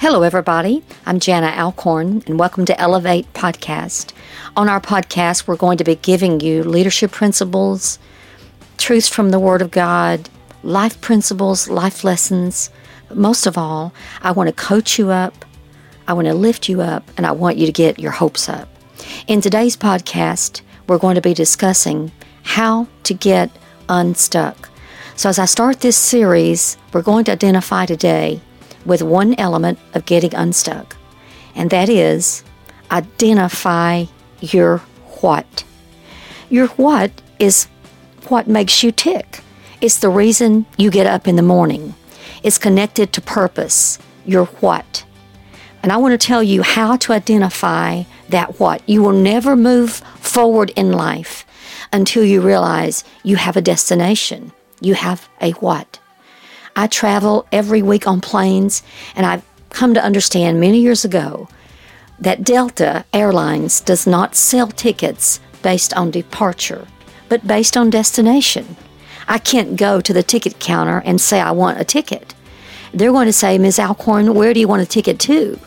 Hello, everybody. I'm Jana Alcorn, and welcome to Elevate Podcast. On our podcast, we're going to be giving you leadership principles, truths from the Word of God, life principles, life lessons. But most of all, I want to coach you up, I want to lift you up, and I want you to get your hopes up. In today's podcast, we're going to be discussing how to get unstuck. So, as I start this series, we're going to identify today with one element of getting unstuck, and that is identify your what. Your what is what makes you tick. It's the reason you get up in the morning. It's connected to purpose, your what. And I want to tell you how to identify that what. You will never move forward in life until you realize you have a destination you have a what. I travel every week on planes, and I've come to understand many years ago that Delta Airlines does not sell tickets based on departure, but based on destination. I can't go to the ticket counter and say I want a ticket. They're going to say, Ms. Alcorn, where do you want a ticket to?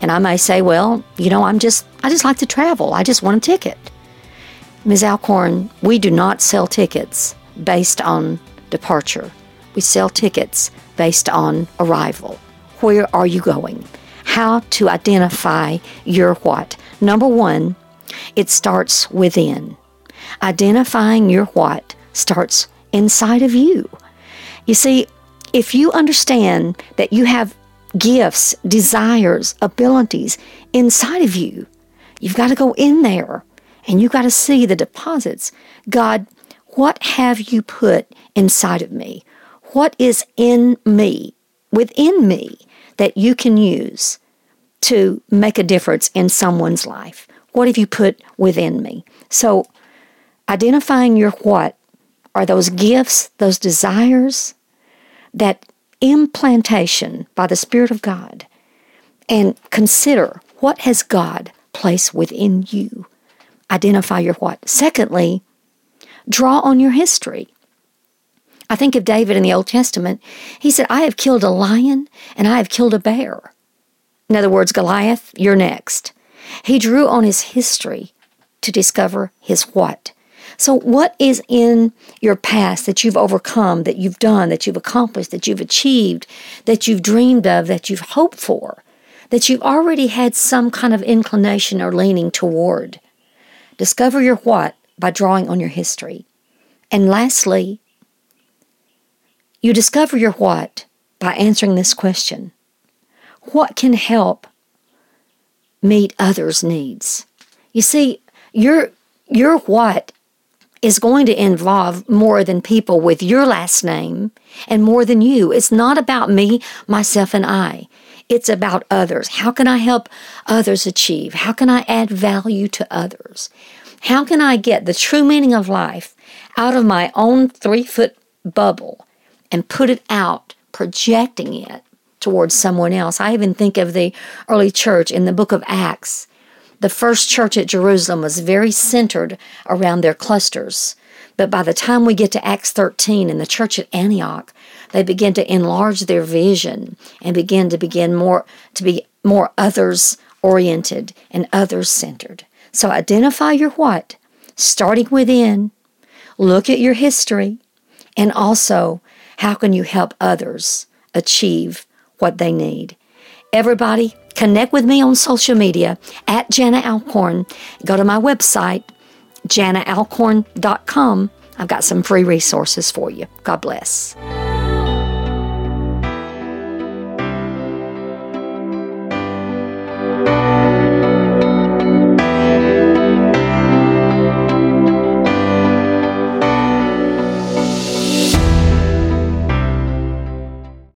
And I may say, well, you know, I'm just, I just like to travel. I just want a ticket. Ms. Alcorn, we do not sell tickets based on departure. We sell tickets based on arrival. Where are you going? How to identify your what? Number one, it starts within. Identifying your what starts inside of you. You see, if you understand that you have gifts, desires, abilities inside of you, you've got to go in there and you've got to see the deposits God what have you put inside of me? What is in me, within me, that you can use to make a difference in someone's life? What have you put within me? So, identifying your what are those gifts, those desires, that implantation by the Spirit of God, and consider what has God placed within you. Identify your what. Secondly, Draw on your history. I think of David in the Old Testament. He said, I have killed a lion and I have killed a bear. In other words, Goliath, you're next. He drew on his history to discover his what. So, what is in your past that you've overcome, that you've done, that you've accomplished, that you've achieved, that you've dreamed of, that you've hoped for, that you've already had some kind of inclination or leaning toward? Discover your what by drawing on your history. And lastly, you discover your what by answering this question What can help meet others' needs? You see, your, your what is going to involve more than people with your last name and more than you. It's not about me, myself, and I. It's about others. How can I help others achieve? How can I add value to others? How can I get the true meaning of life out of my own three foot bubble and put it out, projecting it towards someone else? I even think of the early church in the book of Acts. The first church at Jerusalem was very centered around their clusters. But by the time we get to Acts 13 and the church at Antioch, they begin to enlarge their vision and begin to begin more to be more others oriented and others centered. So identify your what, starting within, look at your history, and also how can you help others achieve what they need. Everybody, connect with me on social media at Jana Alcorn. Go to my website, janaalcorn.com. I've got some free resources for you. God bless.